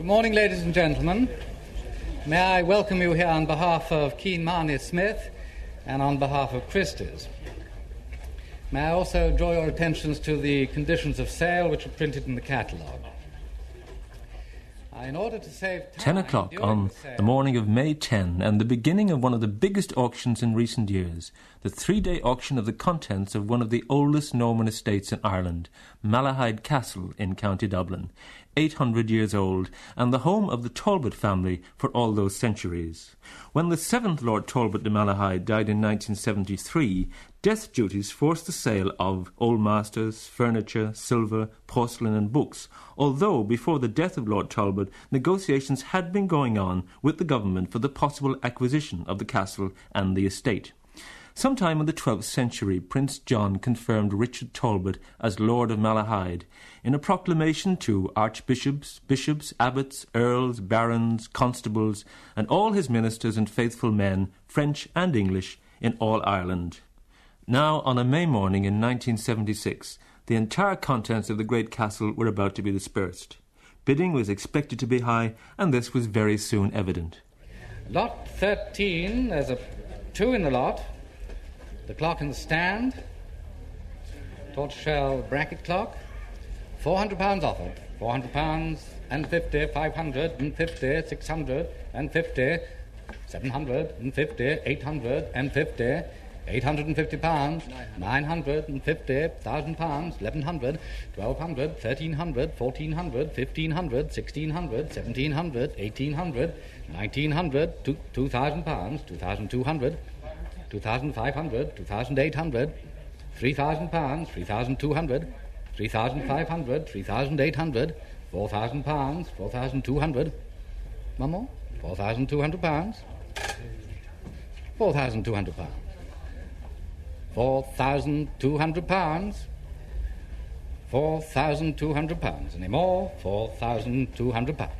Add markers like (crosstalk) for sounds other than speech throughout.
Good morning, ladies and gentlemen. May I welcome you here on behalf of Keane Mahony Smith and on behalf of Christie's. May I also draw your attentions to the conditions of sale which are printed in the catalogue. In order to save time 10 o'clock on the morning of May 10 and the beginning of one of the biggest auctions in recent years, the three day auction of the contents of one of the oldest Norman estates in Ireland, Malahide Castle in County Dublin, 800 years old, and the home of the Talbot family for all those centuries. When the seventh Lord Talbot de Malahide died in 1973, death duties forced the sale of old masters, furniture, silver, porcelain, and books, although before the death of Lord Talbot, negotiations had been going on with the government for the possible acquisition of the castle and the estate. Sometime in the 12th century, Prince John confirmed Richard Talbot as Lord of Malahide in a proclamation to archbishops, bishops, abbots, earls, barons, constables, and all his ministers and faithful men, French and English, in all Ireland. Now, on a May morning in 1976, the entire contents of the great castle were about to be dispersed. Bidding was expected to be high, and this was very soon evident. Lot 13, there's a two in the lot, the clock in the stand, tortoiseshell bracket clock, £400 offered, £400 and 50, 550, 650, 750, 850, 850 pounds, 950,000 pounds, 1100, 1200, 1300, 1400, 1500, 1600, 1700, 1800, 1900, two- 2000 pounds, 2200, 2500, 2800, 3000 pounds, 3200, 3500, 3800, 4000 pounds, 4200. One more? 4200 pounds. 4200 pounds. 4,200 pounds. 4,200 pounds. Any more? 4,200 pounds.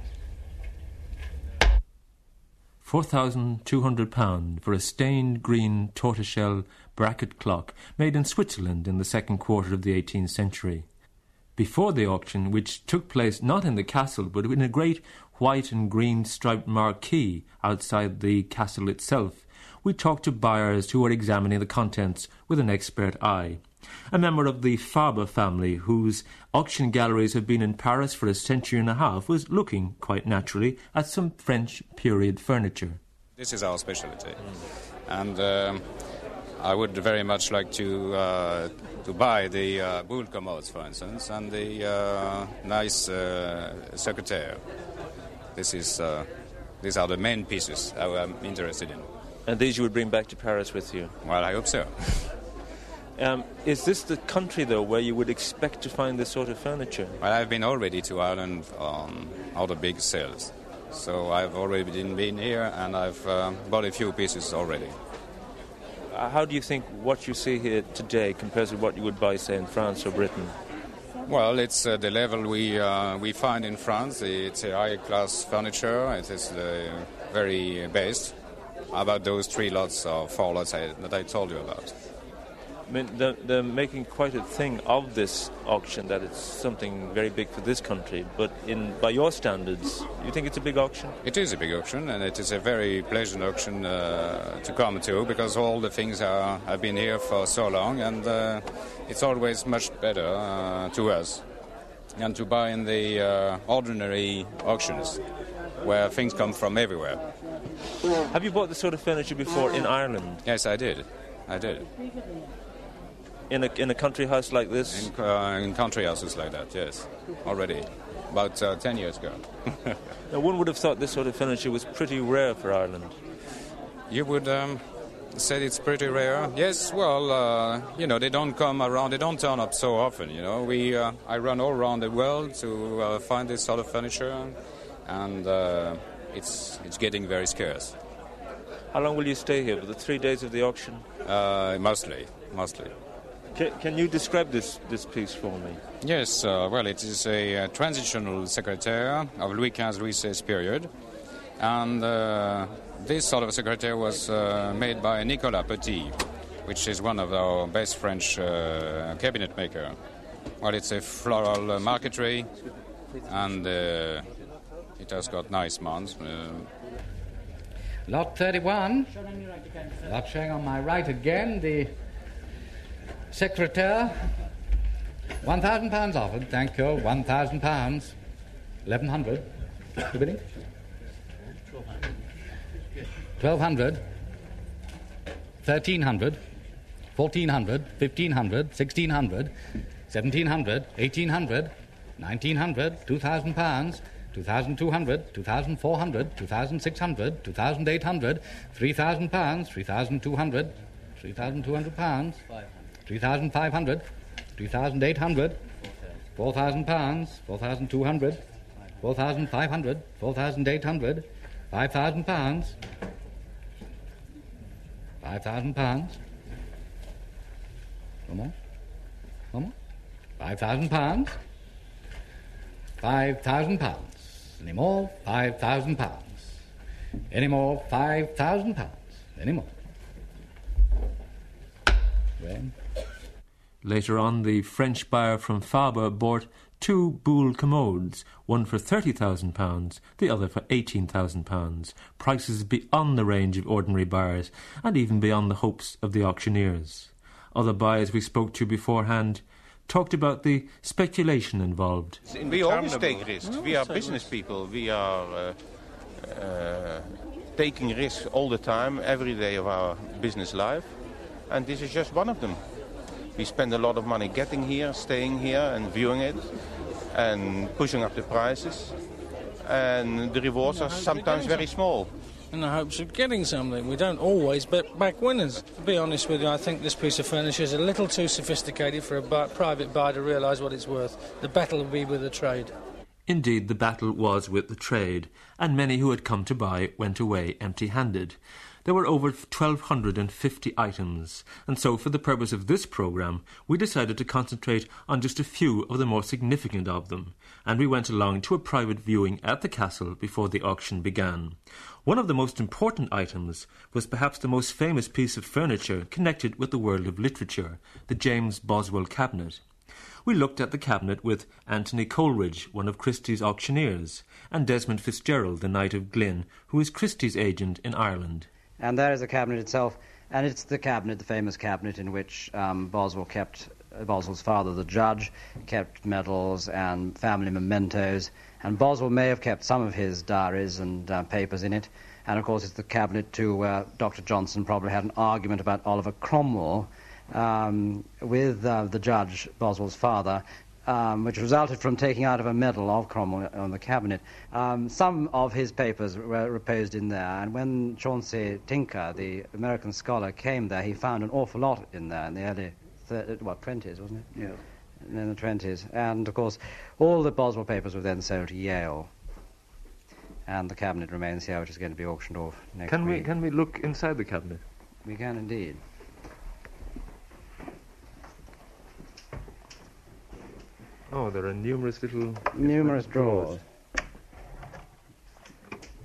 £4,200 for a stained green tortoiseshell bracket clock made in Switzerland in the second quarter of the 18th century. Before the auction, which took place not in the castle but in a great white and green striped marquee outside the castle itself, we talked to buyers who were examining the contents with an expert eye. A member of the Faber family, whose auction galleries have been in Paris for a century and a half, was looking, quite naturally, at some French period furniture. This is our specialty, and um, I would very much like to uh, to buy the uh, boule commodes, for instance, and the uh, nice uh, secretaire. This is uh, these are the main pieces I am interested in. And these you would bring back to Paris with you. Well, I hope so. (laughs) Um, is this the country, though, where you would expect to find this sort of furniture? Well, I've been already to Ireland on other big sales, so I've already been, been here, and I've uh, bought a few pieces already. Uh, How do you think what you see here today compares with what you would buy, say, in France or Britain? Well, it's uh, the level we uh, we find in France. It's a high class furniture. It is uh, very based. About those three lots or four lots I, that I told you about. I mean, they're, they're making quite a thing of this auction that it's something very big for this country. But in by your standards, you think it's a big auction? It is a big auction, and it is a very pleasant auction uh, to come to because all the things are, have been here for so long, and uh, it's always much better uh, to us than to buy in the uh, ordinary auctions where things come from everywhere. Have you bought this sort of furniture before in Ireland, Yes, I did. I did. in a in a country house like this? In, uh, in country houses like that, yes, already. About uh, 10 years ago. (laughs) Now, one would have thought this sort of furniture was pretty rare for Ireland. You would um, say it's pretty rare. Yes, well, uh, you know, they don't come around, they don't turn up so often, you know. We, uh, I run all around the world to uh, find this sort of furniture, and uh, it's, it's getting very scarce. How long will you stay here? For the three days of the auction? Uh, mostly, mostly. Can, can you describe this, this piece for me? Yes, uh, well, it is a uh, transitional secretaire of Louis XV Louis XVI period. And uh, this sort of secretaire was uh, made by Nicolas Petit, which is one of our best French uh, cabinet maker. Well, it's a floral marquetry, and uh, it has got nice mounts. Uh, Lot 31. Lot showing on my right again, the secretary. £1,000 offered, thank you. £1,000. 1100 You bidding? 1200 1300 1400 1500 1600 1700 1800 1900 2000 pounds 2200 2400 2600 2800 3000 pounds 3200 3200 pounds 3500 3800 4000 pounds 4200 4500 4800 5000 pounds 5000 pounds. One more? One more? 5000 pounds? 5000 pounds any more? 5,000 pounds. Any more? 5,000 pounds. Any more? Well, Later on, the French buyer from Faber bought two Boule commodes, one for £30,000, the other for £18,000, prices beyond the range of ordinary buyers and even beyond the hopes of the auctioneers. Other buyers we spoke to beforehand talked about the speculation involved. We always take risks. we are business people. We are uh, uh, taking risks all the time, every day of our business life. And this is just one of them. We spend a lot of money getting here, staying here and viewing it and pushing up the prices. And the rewards are sometimes very small in the hopes of getting something. We don't always bet back winners. To be honest with you, I think this piece of furniture is a little too sophisticated for a private buyer to realise what it's worth. The battle will be with the trade. Indeed, the battle was with the trade, and many who had come to buy went away empty handed. There were over 1,250 items, and so for the purpose of this programme, we decided to concentrate on just a few of the more significant of them, and we went along to a private viewing at the castle before the auction began. One of the most important items was perhaps the most famous piece of furniture connected with the world of literature, the James Boswell cabinet. We looked at the cabinet with Anthony Coleridge, one of Christie's auctioneers, and Desmond Fitzgerald, the Knight of Glin, who is Christie's agent in Ireland. And there is the cabinet itself, and it's the cabinet, the famous cabinet, in which um, Boswell kept uh, Boswell's father, the judge, kept medals and family mementos, and Boswell may have kept some of his diaries and uh, papers in it. And of course, it's the cabinet too where Dr. Johnson probably had an argument about Oliver Cromwell um, with uh, the judge, Boswell's father, um, which resulted from taking out of a medal of Cromwell on the cabinet. Um, some of his papers were reposed in there, and when Chauncey Tinker, the American scholar, came there, he found an awful lot in there in the early, thir- what, 20s, wasn't it? Yeah. In the 20s. And of course, all the Boswell papers were then sold to Yale. And the cabinet remains here, which is going to be auctioned off next Can we, week. can we look inside the cabinet? we can indeed. Oh, there are numerous little. Numerous drawers.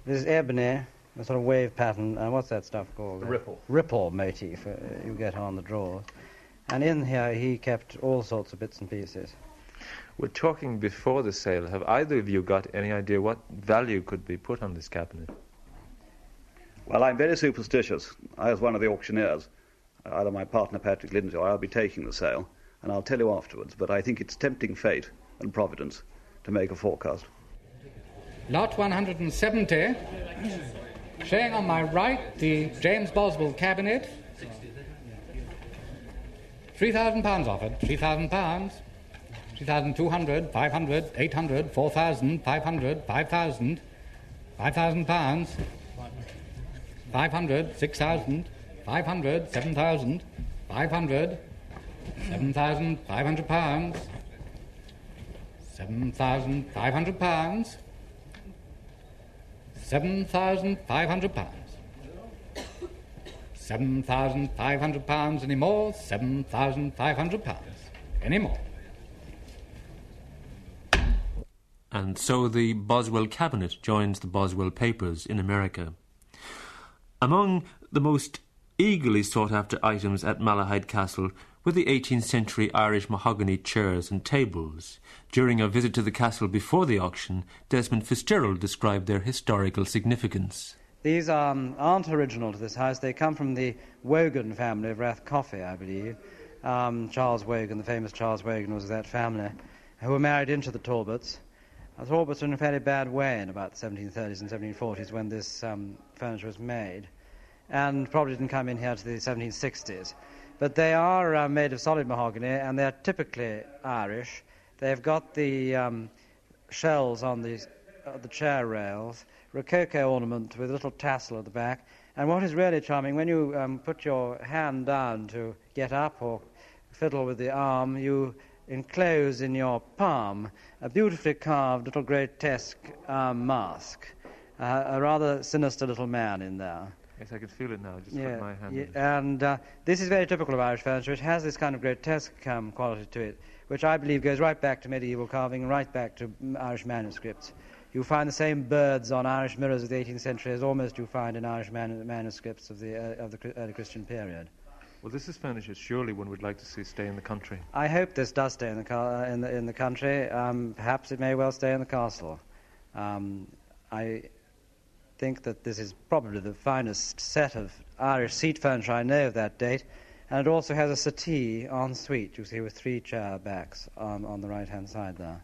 This is ebony, a sort of wave pattern. Uh, what's that stuff called? A ripple. Ripple motif uh, you get on the drawers. And in here he kept all sorts of bits and pieces. We're talking before the sale. Have either of you got any idea what value could be put on this cabinet? Well, I'm very superstitious. I, as one of the auctioneers, either my partner Patrick Lindsay or I'll be taking the sale, and I'll tell you afterwards. But I think it's tempting fate and providence to make a forecast. Lot 170, showing on my right the James Boswell cabinet. £3,000 offered, £3,000. 3,200, 500, 800, 4,000, 500, 5,000, 5,000 pounds, 500, 6,000, 500, 7,000, 500, 7,500 pounds, 7,500 pounds, 7,500 pounds. 7,500 pounds any more? 7,500 pounds. Any more? And so the Boswell cabinet joins the Boswell papers in America. Among the most eagerly sought after items at Malahide Castle were the 18th century Irish mahogany chairs and tables. During a visit to the castle before the auction, Desmond Fitzgerald described their historical significance. These um, aren't original to this house. They come from the Wogan family of Rathcoffey, I believe. Um, Charles Wogan, the famous Charles Wogan, was of that family, who were married into the Talbots. The Talbots were in a fairly bad way in about the 1730s and 1740s when this um, furniture was made, and probably didn't come in here to the 1760s. But they are uh, made of solid mahogany, and they're typically Irish. They've got the um, shells on the, uh, the chair rails, rococo ornament with a little tassel at the back. And what is really charming, when you um, put your hand down to get up or fiddle with the arm, you enclose in your palm a beautifully carved little grotesque um, mask, uh, a rather sinister little man in there. Yes, I can feel it now. Just Yeah, put my hand. yeah, and uh, this is very typical of Irish furniture. It has this kind of grotesque um, quality to it, which I believe goes right back to medieval carving right back to mm, Irish manuscripts. You find the same birds on Irish mirrors of the 18th century as almost you find in Irish man- manuscripts of the, uh, of the early Christian period. Well, this is furniture surely one would like to see stay in the country. I hope this does stay in the, uh, in the, in the country. Um, perhaps it may well stay in the castle. Um, I think that this is probably the finest set of Irish seat furniture I know of that date, and it also has a settee en suite, you see, with three chair backs on, on the right hand side there.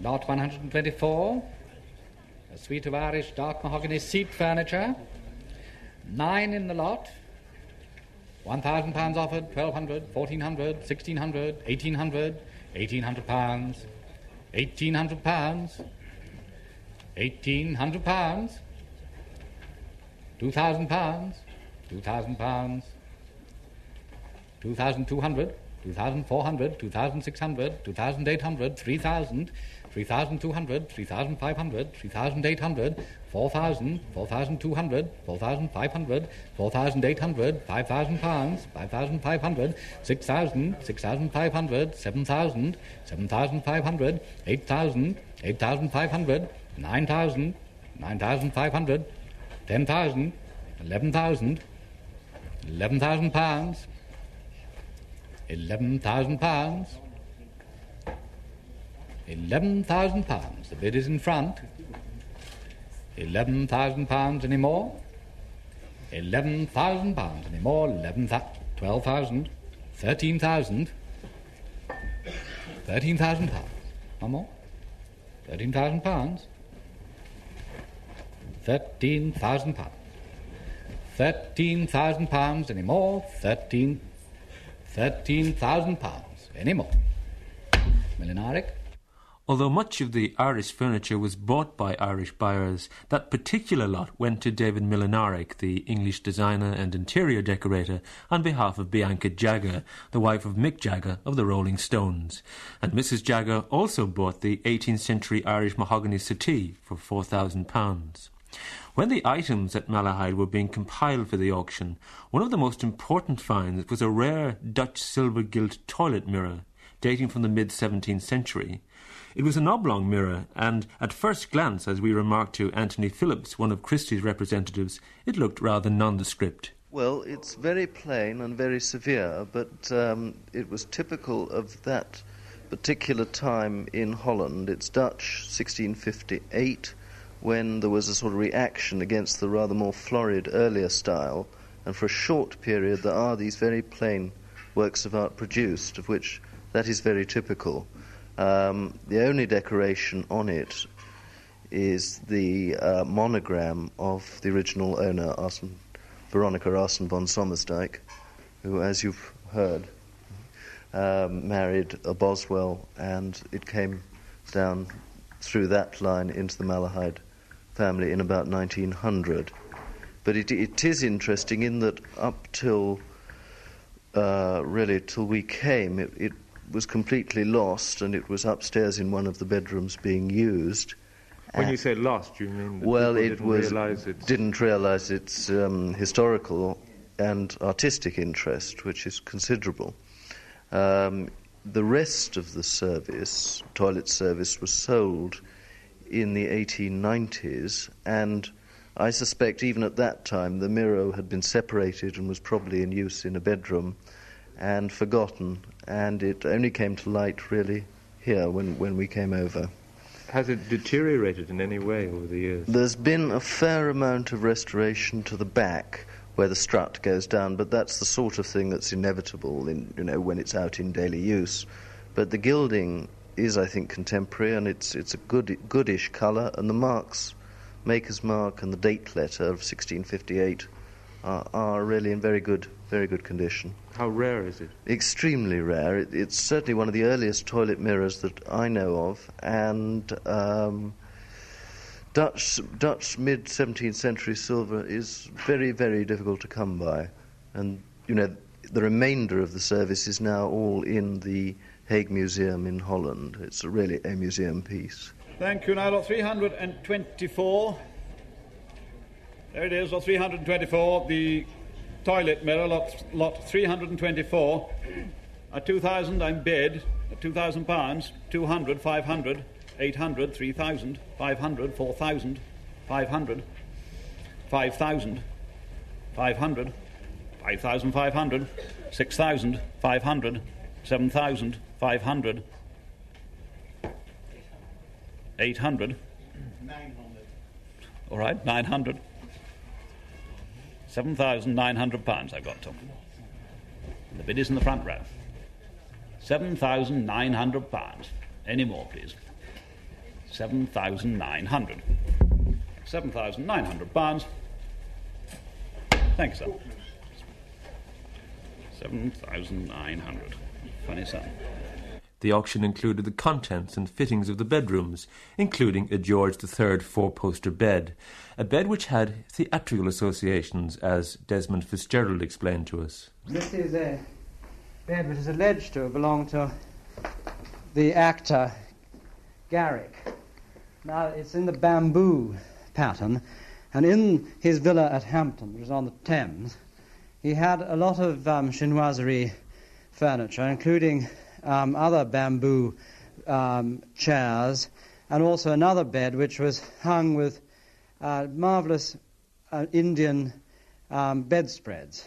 Lot 124, a suite of Irish dark mahogany seat furniture. Nine in the lot. £1,000 offered, 1200 1400 1600 1800 1800 pounds, 1800 pounds, 1800 pounds, 2000 pounds, 2000 pounds, 2200, 2400, 2600, 2800, 3000, 3200, 3500, 3800, 4000, 4200, 4500, 4800, 5000 pounds, 5500, 6000, 6500, 7000, 7500, 8000, 8500, 9000, 9500, 10,000, 11,000, 11,000 pounds, 11,000 pounds, 11,000 pounds. The bid is in front. 11,000 pounds any more? 11,000 pounds any more? 11,000, 12,000, 13,000, 13,000 pounds. One more? 13,000 pounds. 13,000 pounds. 13,000 pounds any more? 13, 13,000 pounds any more. Mlinaric? Although much of the Irish furniture was bought by Irish buyers, that particular lot went to David Mlinaric, the English designer and interior decorator, on behalf of Bianca Jagger, the wife of Mick Jagger of the Rolling Stones. And Mrs. Jagger also bought the 18th century Irish mahogany settee for £4,000. When the items at Malahide were being compiled for the auction, one of the most important finds was a rare Dutch silver gilt toilet mirror dating from the mid 17th century. It was an oblong mirror, and at first glance, as we remarked to Anthony Phillips, one of Christie's representatives, it looked rather nondescript. Well, it's very plain and very severe, but um, it was typical of that particular time in Holland. It's Dutch, 1658, when there was a sort of reaction against the rather more florid earlier style, and for a short period there are these very plain works of art produced, of which that is very typical. Um, the only decoration on it is the uh, monogram of the original owner, Veronica Aerssen von Sommelsdijck, who, as you've heard, um, married a Boswell, and it came down through that line into the Malahide family in about 1900. But it, it is interesting in that up till uh, really till we came, it, it was completely lost, and it was upstairs in one of the bedrooms being used. When Uh, you say lost, you mean well, it didn't was realize it's didn't realize its um, historical and artistic interest, which is considerable. Um, the rest of the service, toilet service, was sold in the 1890s, and I suspect even at that time the mirror had been separated and was probably in use in a bedroom, and forgotten, and it only came to light really here when, when we came over. Has it deteriorated in any way over the years? There's been a fair amount of restoration to the back where the strut goes down, but that's the sort of thing that's inevitable in, you know, when it's out in daily use. But the gilding is, I think, contemporary, and it's it's a good goodish colour, and the marks, maker's mark, and the date letter of 1658 are, are really in very good very good condition. How rare is it? Extremely rare. It, it's certainly one of the earliest toilet mirrors that I know of, and um, Dutch Dutch mid 17th century silver is very very difficult to come by, and you know the remainder of the service is now all in the Hague Museum in Holland. It's really a museum piece. Thank you. Now, lot 324. There it is, lot 324. The toilet mirror, lot, lot 324. At 2,000, I'm bid. At 2,000 pounds, 200, 500, 800, 3,000, 500, 4,000, 500, 5,000, 500, 5,500, 6,000, 500, 7,000, 500. 800. 900. All right, 900. 7,900 pounds I've got to. The bid is in the front row. 7,900 pounds. Any more, please? 7,900. 7,900 pounds. Thanks, sir. 7,900. Funny sum. The auction included the contents and fittings of the bedrooms, including a George III four poster bed, a bed which had theatrical associations, as Desmond Fitzgerald explained to us. This is a bed which is alleged to belong to the actor Garrick. Now, it's in the bamboo pattern, and in his villa at Hampton, which is on the Thames, he had a lot of um, chinoiserie furniture, including um, other bamboo um, chairs, and also another bed which was hung with uh, marvelous uh, Indian um, bedspreads,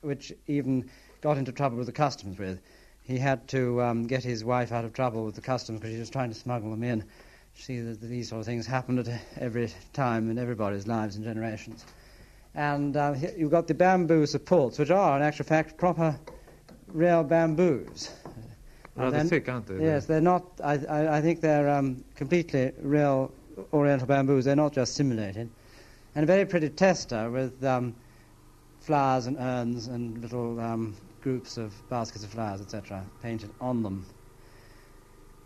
which even got into trouble with the customs with. He had to um, get his wife out of trouble with the customs because he was trying to smuggle them in. See that these sort of things happen at every time in everybody's lives and generations. And uh, you've got the bamboo supports, which are, in actual fact, proper real bamboos. Rather then, thick, aren't they? Yes, they're not. I, I, I think they're um, completely real Oriental bamboos. They're not just simulated. And a very pretty tester with um, flowers and urns and little um, groups of baskets of flowers, etc., painted on them.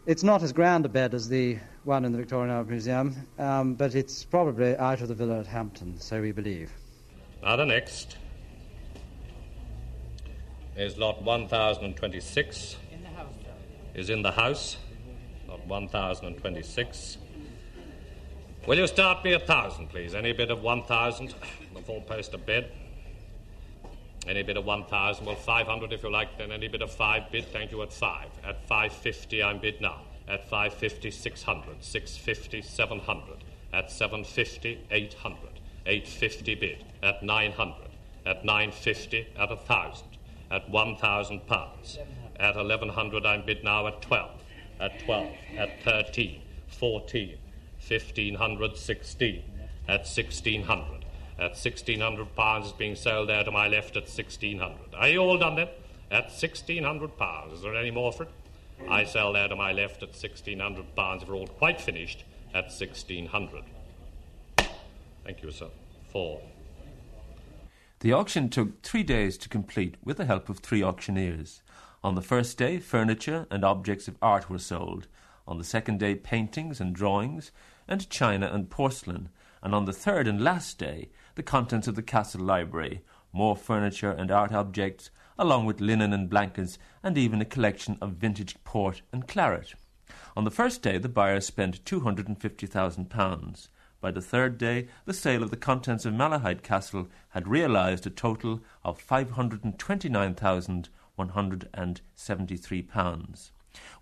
It's not as grand a bed as the one in the Victorian Albert Museum, um, but it's probably out of the villa at Hampton, so we believe. Now, the next is lot 1026 In the house. is in the house, not 1,026. Will you start me a thousand, please? Any bit of 1,000, the four poster bed. Any bit of 1,000, well, 500 if you like, then any bit of five bid, thank you, at five. At 550, I'm bid now. At 550, 600. 650, 700. At 750, 800. 850 bid. At 900. At 950, at 1,000. At 1,000 pounds. At 1100, I'm bid now at 12. At 12. At 13. 14. 1500, 16. At 1600. At 1600 pounds is being sold there to my left at 1600. Are you all done then? At 1600 pounds. Is there any more for it? I sell there to my left at 1600 pounds if we're all quite finished at 1600. Thank you, sir. Four. The auction took three days to complete with the help of three auctioneers. On the first day, furniture and objects of art were sold. On the second day, paintings and drawings, and china and porcelain. And on the third and last day, the contents of the castle library, more furniture and art objects, along with linen and blankets, and even a collection of vintage port and claret. On the first day, the buyers spent £250,000. By the third day, the sale of the contents of Malahide Castle had realised a total of 529,000 £173.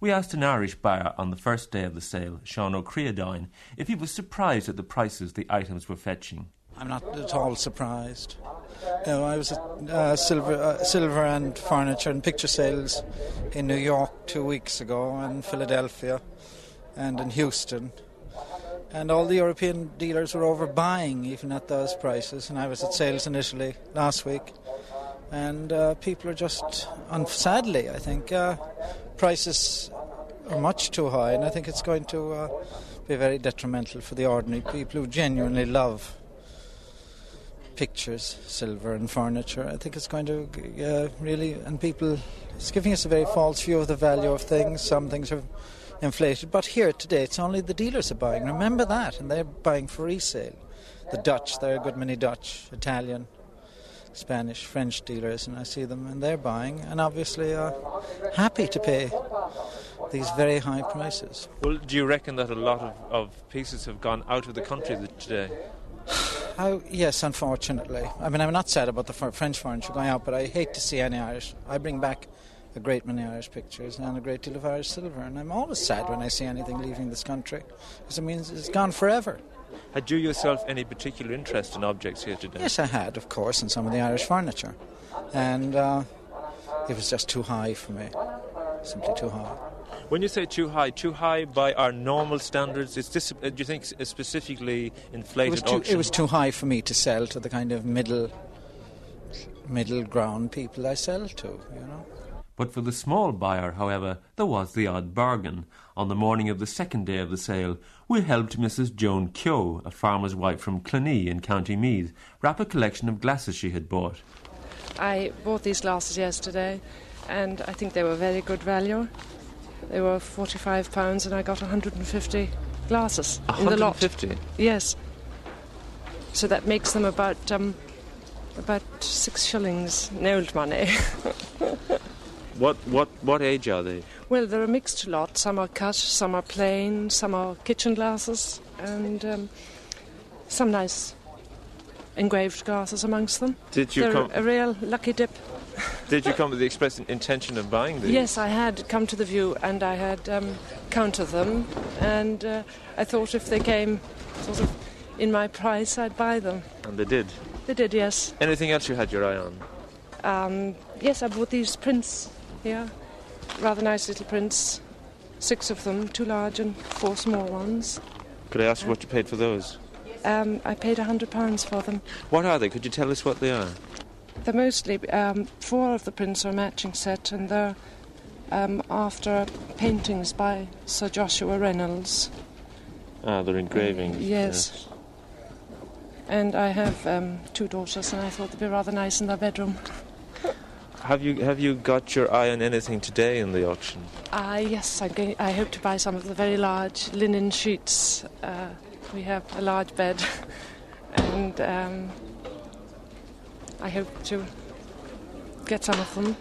We asked an Irish buyer on the first day of the sale, Sean O'Creadine, if he was surprised at the prices the items were fetching. I'm not at all surprised. I was at uh, silver, uh, silver and furniture and picture sales in New York two weeks ago, and Philadelphia, and in Houston. And all the European dealers were overbuying even at those prices. And I was at sales initially last week, and uh, people are just, and sadly, I think uh, prices are much too high, and I think it's going to uh, be very detrimental for the ordinary people who genuinely love pictures, silver, and furniture. I think it's going to uh, really, and people, it's giving us a very false view of the value of things. Some things are inflated, but here today it's only the dealers are buying. Remember that, and they're buying for resale. The Dutch, there are a good many Dutch, Italian, Spanish, French dealers, and I see them, and they're buying, and obviously are happy to pay these very high prices. Well, do you reckon that a lot of, of pieces have gone out of the country today? How, (sighs) oh, yes, unfortunately. I mean, I'm not sad about the French furniture going out, but I hate to see any Irish. I bring back a great many Irish pictures and a great deal of Irish silver, and I'm always sad when I see anything leaving this country because it means it's gone forever. Had you yourself any particular interest in objects here today? Yes, I had, of course, in some of the Irish furniture, and uh, it was just too high for me, simply too high. When you say too high, too high by our normal standards, is this, uh, do you think, specifically inflated it was, too, it was too high for me to sell to the kind of middle, middle ground people I sell to, you know. But for the small buyer, however, there was the odd bargain. On the morning of the second day of the sale, we helped Mrs. Joan Keogh, a farmer's wife from Clonee in County Meath, wrap a collection of glasses she had bought. I bought these glasses yesterday, and I think they were very good value. They were forty-five pounds, and I got 150 glasses in the lot. 150. Yes. So that makes them about um, about six shillings in old money. (laughs) what what what age are they? Well, they're a mixed lot. Some are cut, some are plain, some are kitchen glasses, and um, some nice engraved glasses amongst them. Did you they're come? A real lucky dip. Did you (laughs) come with the express intention of buying these? Yes, I had come to the view and I had um, counted them, and uh, I thought if they came sort of in my price, I'd buy them. And they did. They did, yes. Anything else you had your eye on? Um, yes, I bought these prints here, rather nice little prints, six of them, two large and four small ones. Could I ask what you paid for those? Um, I paid a hundred pounds for them. What are they? Could you tell us what they are? They're mostly um, four of the prints are a matching set, and they're um, after paintings by Sir Joshua Reynolds. Ah, they're engravings. Yes. yes. And I have um, two daughters, and I thought they'd be rather nice in their bedroom. Have you have you got your eye on anything today in the auction? Ah, uh, yes. Going, I hope to buy some of the very large linen sheets. Uh, we have a large bed, (laughs) and um, I hope to get some of them.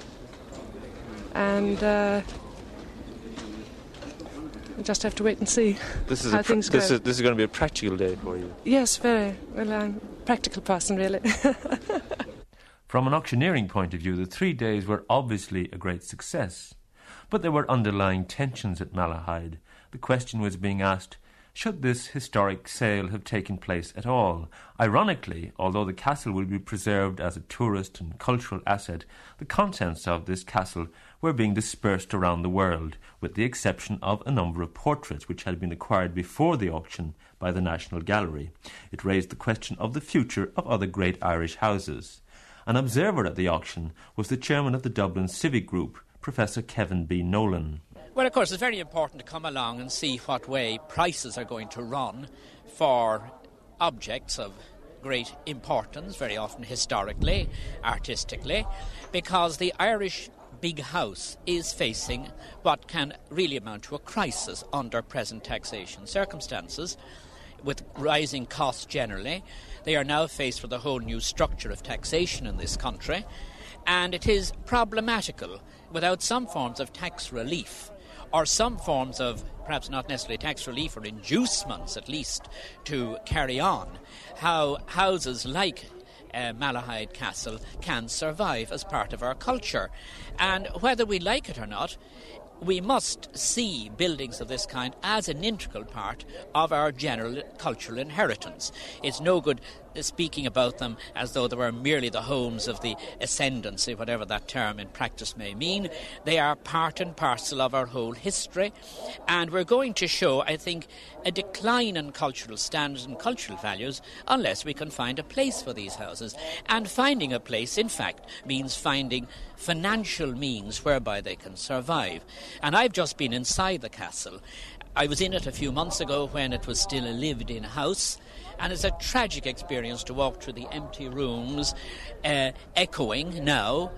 And uh, we just have to wait and see this is how things this go. Is, this is going to be a practical day for you. Yes, very. Well, I'm a practical person, really. (laughs) From an auctioneering point of view, the three days were obviously a great success. But there were underlying tensions at Malahide. The question was being asked should this historic sale have taken place at all. Ironically, although the castle will be preserved as a tourist and cultural asset, the contents of this castle were being dispersed around the world, with the exception of a number of portraits which had been acquired before the auction by the National Gallery. It raised the question of the future of other great Irish houses. An observer at the auction was the chairman of the Dublin Civic Group, Professor Kevin B. Nowlan. Well, of course, it's very important to come along and see what way prices are going to run for objects of great importance, very often historically, artistically, because the Irish big house is facing what can really amount to a crisis under present taxation circumstances. With rising costs generally, they are now faced with a whole new structure of taxation in this country, and it is problematical without some forms of tax relief or some forms of perhaps not necessarily tax relief or inducements at least to carry on how houses like uh, Malahide Castle can survive as part of our culture. And whether we like it or not, we must see buildings of this kind as an integral part of our general cultural inheritance. It's no good speaking about them as though they were merely the homes of the ascendancy, whatever that term in practice may mean. They are part and parcel of our whole history, and we're going to show, I think, a decline in cultural standards and cultural values unless we can find a place for these houses. And finding a place, in fact, means finding financial means whereby they can survive. And I've just been inside the castle. I was in it a few months ago when it was still a lived in house and it's a tragic experience to walk through the empty rooms, uh, echoing now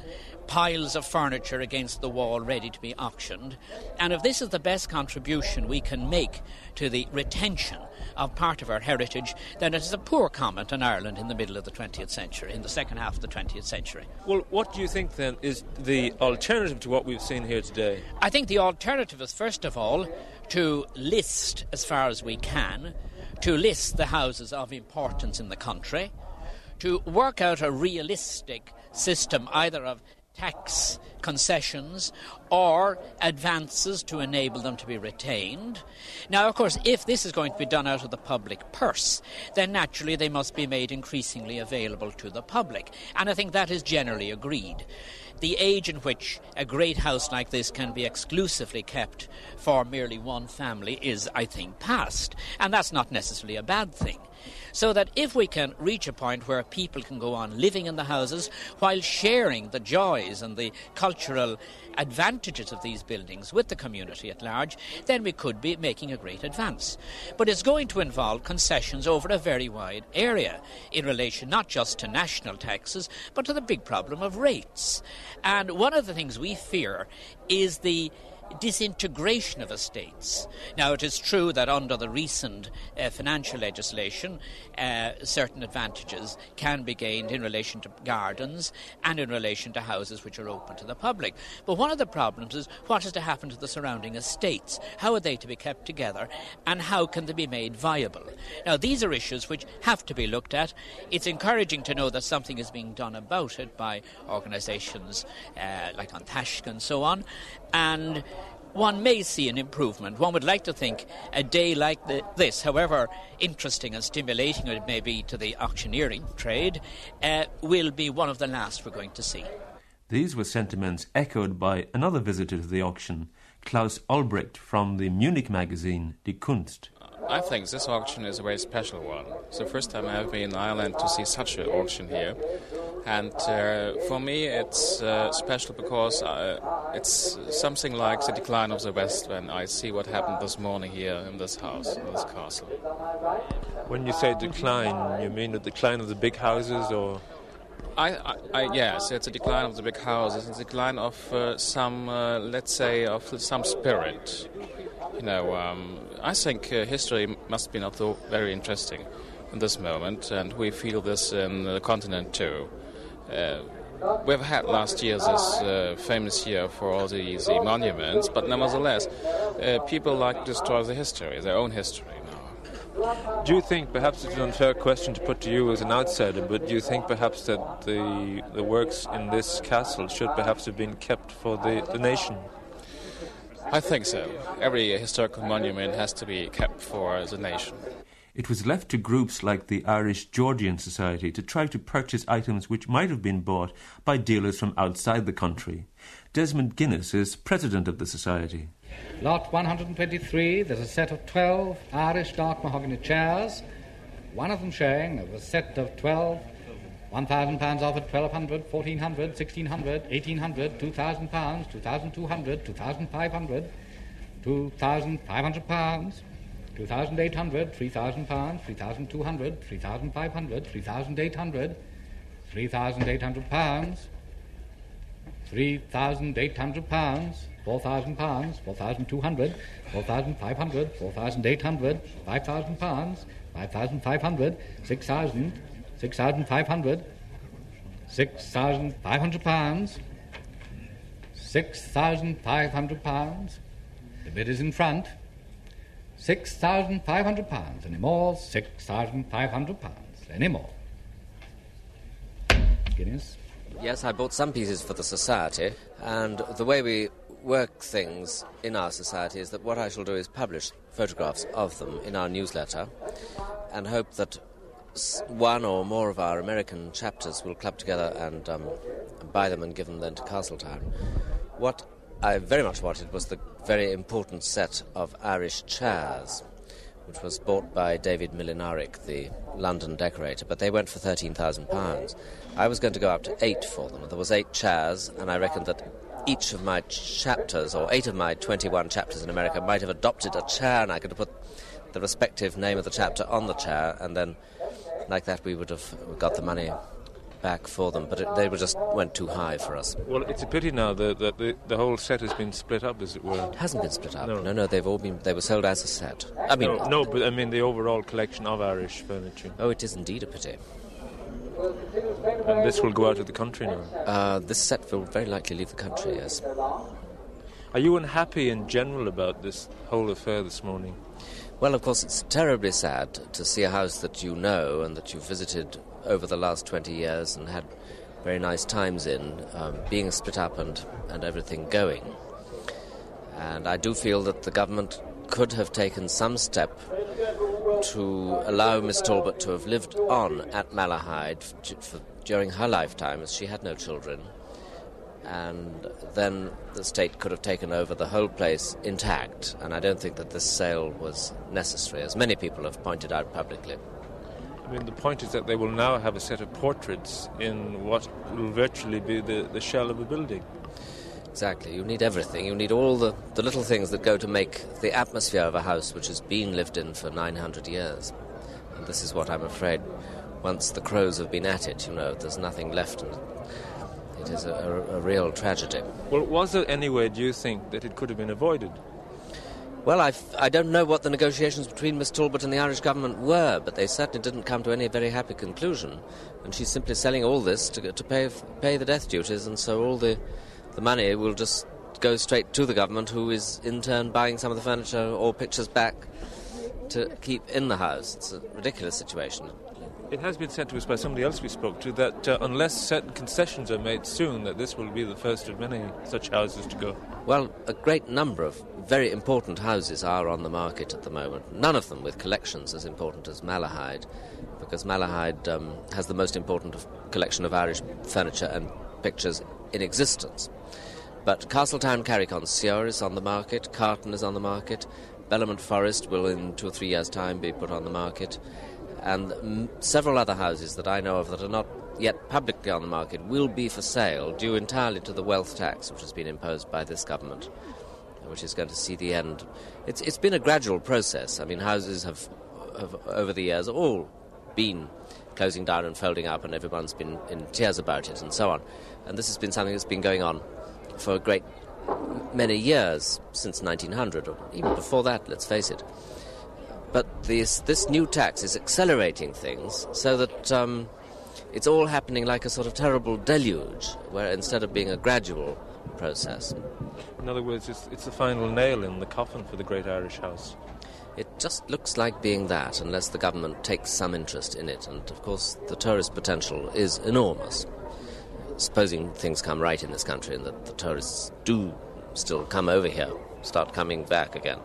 piles of furniture against the wall ready to be auctioned. And if this is the best contribution we can make to the retention of part of our heritage, then it is a poor comment on Ireland in the middle of the 20th century, in the second half of the 20th century. Well, what do you think then is the alternative to what we've seen here today? I think the alternative is, first of all, to list as far as we can to list the houses of importance in the country, to work out a realistic system either of tax concessions or advances to enable them to be retained. Now, of course, if this is going to be done out of the public purse, then naturally they must be made increasingly available to the public. And I think that is generally agreed the age in which a great house like this can be exclusively kept for merely one family is, I think, past. And that's not necessarily a bad thing. So that if we can reach a point where people can go on living in the houses while sharing the joys and the cultural advantages of these buildings with the community at large, then we could be making a great advance. But it's going to involve concessions over a very wide area in relation not just to national taxes, but to the big problem of rates. And one of the things we fear is the disintegration of estates. Now, it is true that under the recent uh, financial legislation, uh, certain advantages can be gained in relation to gardens and in relation to houses which are open to the public. But one of the problems is what is to happen to the surrounding estates? How are they to be kept together and how can they be made viable? Now, these are issues which have to be looked at. It's encouraging to know that something is being done about it by organisations uh, like An Taisce and so on. And one may see an improvement. One would like to think a day like the, this, however interesting and stimulating it may be to the auctioneering trade, uh, will be one of the last we're going to see. These were sentiments echoed by another visitor to the auction, Klaus Albrecht from the Munich magazine Die Kunst. I think this auction is a very special one. It's the first time I have been in Ireland to see such an auction here. And uh, for me, it's uh, special because uh, it's something like the decline of the West when I see what happened this morning here in this house, in this castle. When you say decline, you mean the decline of the big houses or? I, I, I, yes, it's a decline of the big houses, it's a decline of uh, some, uh, let's say, of some spirit. You know, um, I think uh, history must be not so very interesting in this moment, and we feel this in the continent too. Uh, we've had last year this uh, famous year for all the, the monuments, but nevertheless, uh, people like to destroy the history, their own history. now. Do you think, perhaps it's an unfair question to put to you as an outsider, but do you think perhaps that the the works in this castle should perhaps have been kept for the, the nation? I think so. Every historical monument has to be kept for the nation. It was left to groups like the Irish Georgian Society to try to purchase items which might have been bought by dealers from outside the country. Desmond Guinness is president of the society. Lot 123, there's a set of 12 Irish dark mahogany chairs, one of them showing of a set of 12, 1,000 pounds offered, 1,200, 1,400, 1,600, 1,800, 2,000 pounds, 2,200, 2,500, 2,500 pounds. 2,800, 3,000 pounds, 3,200, 3,500, 3,800, 3,800 pounds, 3,800 pounds, 4,000 pounds, 4,200, 4,500, 4,800, 5,000 pounds, 5,500, 6,000, 6,500, 6,500 pounds, 6,500 pounds. The bid is in front. £6,500. Any more? £6,500. Any more? Guinness? Yes, I bought some pieces for the society, and the way we work things in our society is that what I shall do is publish photographs of them in our newsletter and hope that one or more of our American chapters will club together and um, buy them and give them then to Castletown. What I very much wanted was the very important set of Irish chairs, which was bought by David Mlinaric, the London decorator, but they went for £13,000. I was going to go up to eight for them. There was eight chairs, and I reckoned that each of my chapters, or eight of my 21 chapters in America, might have adopted a chair, and I could have put the respective name of the chapter on the chair, and then like that we would have got the money back for them, but it, they were just went too high for us. Well, it's a pity now that the, the, the, whole set has been split up, as it were. It hasn't been split up. No, no, no they've all been they were sold as a set. I mean, no, no, but I mean the overall collection of Irish furniture. Oh, it is indeed a pity. And this will go out of the country now. Uh, this set will very likely leave the country. Yes. Are you unhappy in general about this whole affair this morning? Well, of course, it's terribly sad to see a house that you know and that you've visited over the last 20 years and had very nice times in, um, being split up and, and everything going. And I do feel that the government could have taken some step to allow Miss Talbot to have lived on at Malahide for, during her lifetime, as she had no children. And then the state could have taken over the whole place intact. And I don't think that this sale was necessary, as many people have pointed out publicly. I mean, the point is that they will now have a set of portraits in what will virtually be the, the shell of a building. Exactly. You need everything. You need all the, the little things that go to make the atmosphere of a house which has been lived in for 900 years. And this is what I'm afraid, once the crows have been at it, you know, there's nothing left. And it is a, a, a real tragedy. Well, was there any way, do you think, that it could have been avoided? Well, I, I don't know what the negotiations between Miss Talbot and the Irish government were, but they certainly didn't come to any very happy conclusion. And she's simply selling all this to, to pay, pay the death duties, and so all the, the money will just go straight to the government, who is in turn buying some of the furniture or pictures back to keep in the house. It's a ridiculous situation. It has been said to us by somebody else we spoke to that uh, unless certain concessions are made soon, that this will be the first of many such houses to go. Well, a great number of very important houses are on the market at the moment. None of them with collections as important as Malahide, because Malahide um, has the most important collection of Irish furniture and pictures in existence. But Castletown Carry Concierge is on the market, Carton is on the market, Bellamont Forest will in two or three years' time be put on the market and m- several other houses that I know of that are not yet publicly on the market will be for sale, due entirely to the wealth tax which has been imposed by this government, which is going to see the end. It's, it's been a gradual process. I mean, houses have, have, over the years, all been closing down and folding up, and everyone's been in tears about it, and so on. And this has been something that's been going on for a great many years, since 1900, or even before that, let's face it. But this, this new tax is accelerating things so that um, it's all happening like a sort of terrible deluge, where instead of being a gradual process. In other words, it's, it's the final nail in the coffin for the great Irish house. It just looks like being that, unless the government takes some interest in it. And of course, the tourist potential is enormous. Supposing things come right in this country and that the tourists do still come over here, start coming back again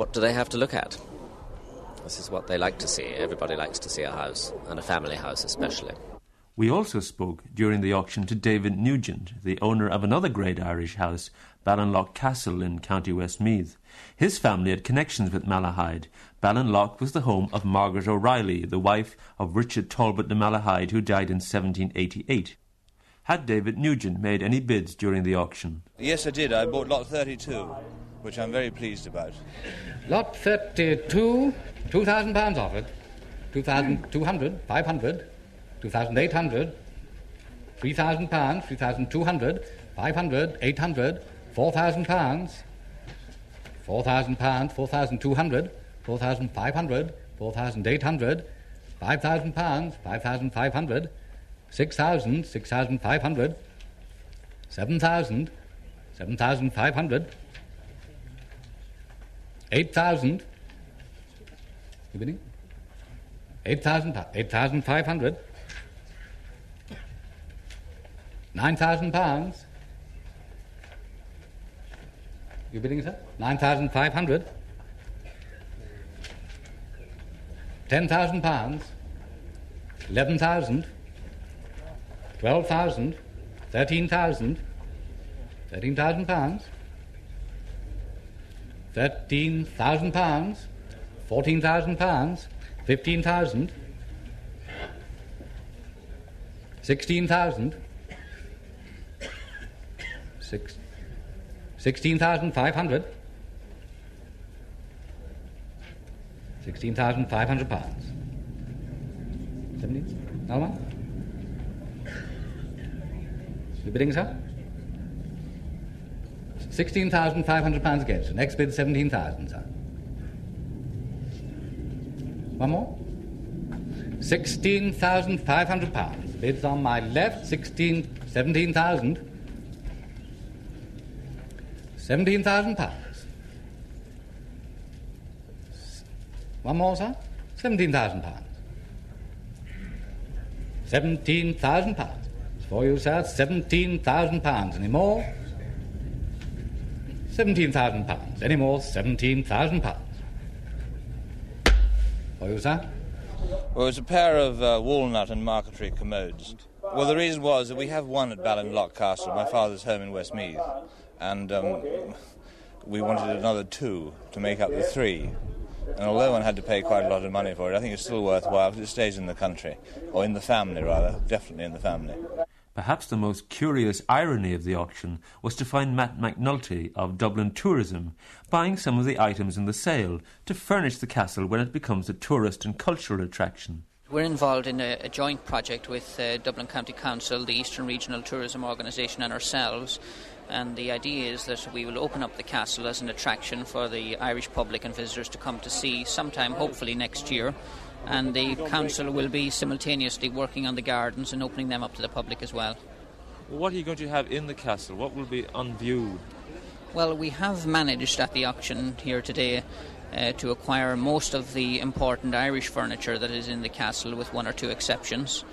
what do they have to look at? This is what they like to see. Everybody likes to see a house, and a family house especially. We also spoke during the auction to David Nugent, the owner of another great Irish house, Ballinlough Castle in County Westmeath. His family had connections with Malahide. Ballinlough was the home of Margaret O'Reilly, the wife of Richard Talbot de Malahide, who died in 1788. Had David Nugent made any bids during the auction? Yes, I did. I bought lot 32 which I'm very pleased about. Lot 32, £2,000 offered, it. 2,200, 500, 2,800, 3,000 pounds, 3,200, 500, 800, 4,000 pounds, 4,000 pounds, 4,200, 4,500, 4,800, 5,000 pounds, 5,500, 6,000, 6,500, 7,000, 7,500, 8,000. You bidding? 8,000, 8,500. Nine thousand pounds. You bidding, sir? Nine thousand five hundred. Ten thousand pounds. Eleven thousand. Twelve thousand. Thirteen thousand. Thirteen thousand pounds. 13,000 pounds, 14,000 pounds, 15,000, 16,000, 16,500, 16,500 pounds. 17, another one? You bidding, sir? Sixteen thousand five hundred pounds against. Next bid seventeen thousand, sir. One more? Sixteen thousand five hundred pounds. Bids on my left, sixteen, seventeen thousand. Seventeen thousand pounds. One more, sir? Seventeen thousand pounds. Seventeen thousand pounds. It's for you, sir. Seventeen thousand pounds. Any more? Seventeen thousand pounds. Any more? Seventeen thousand pounds. What was that? Well, it was a pair of uh, walnut and marquetry commodes. Well, the reason was that we have one at Ballinlough Castle, my father's home in Westmeath, and um, we wanted another two to make up the three. And although one had to pay quite a lot of money for it, I think it's still worthwhile because it stays in the country, or in the family rather, definitely in the family. Perhaps the most curious irony of the auction was to find Matt McNulty of Dublin Tourism buying some of the items in the sale to furnish the castle when it becomes a tourist and cultural attraction. We're involved in a, a joint project with uh, Dublin County Council, the Eastern Regional Tourism Organisation, and ourselves. And the idea is that we will open up the castle as an attraction for the Irish public and visitors to come to see sometime, hopefully next year. And the council will be simultaneously working on the gardens and opening them up to the public as well. What are you going to have in the castle? What will be on view? Well, we have managed at the auction here today uh, to acquire most of the important Irish furniture that is in the castle, with one or two exceptions.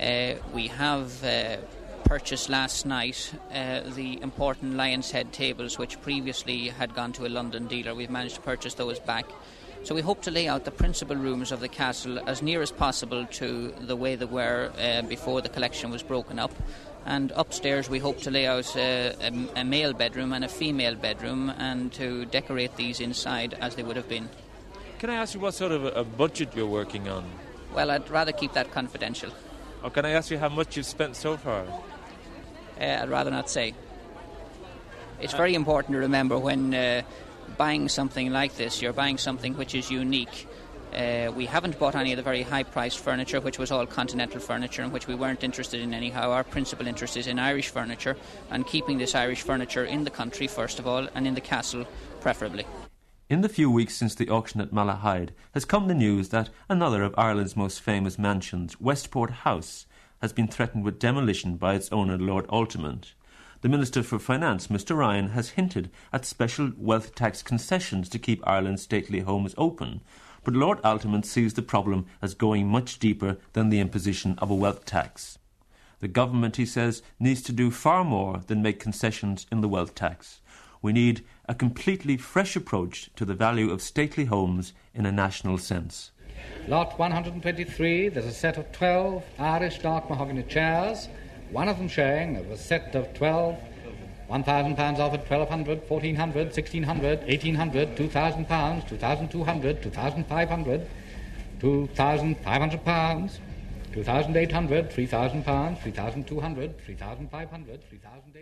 Uh, we have uh, purchased last night uh, the important Lion's Head tables, which previously had gone to a London dealer. We've managed to purchase those back. So we hope to lay out the principal rooms of the castle as near as possible to the way they were uh, before the collection was broken up. And upstairs, we hope to lay out uh, a, a, male bedroom and a female bedroom and to decorate these inside as they would have been. Can I ask you what sort of a budget you're working on? Well, I'd rather keep that confidential. Or can I ask you how much you've spent so far? Uh, I'd rather not say. It's very important to remember when uh, buying something like this, you're buying something which is unique. Uh, we haven't bought any of the very high priced furniture, which was all continental furniture, and which we weren't interested in anyhow. Our principal interest is in Irish furniture and keeping this Irish furniture in the country, first of all, and in the castle, preferably. In the few weeks since the auction at Malahide has come the news that another of Ireland's most famous mansions, Westport House, has been threatened with demolition by its owner, Lord Altamont. The Minister for Finance, Mr Ryan, has hinted at special wealth tax concessions to keep Ireland's stately homes open, but Lord Altamont sees the problem as going much deeper than the imposition of a wealth tax. The government, he says, needs to do far more than make concessions in the wealth tax. We need a completely fresh approach to the value of stately homes in a national sense. Lot 123, there's a set of 12 Irish dark mahogany chairs, one of them showing of a set of 12 1,000 pounds offered, 1,200, 1,400, 1,600, 1,800, 2,000 pounds, 2,200, 2,500, 2,500 pounds, 2,800, 3,000 pounds, 3,200, 3,500, 3,800.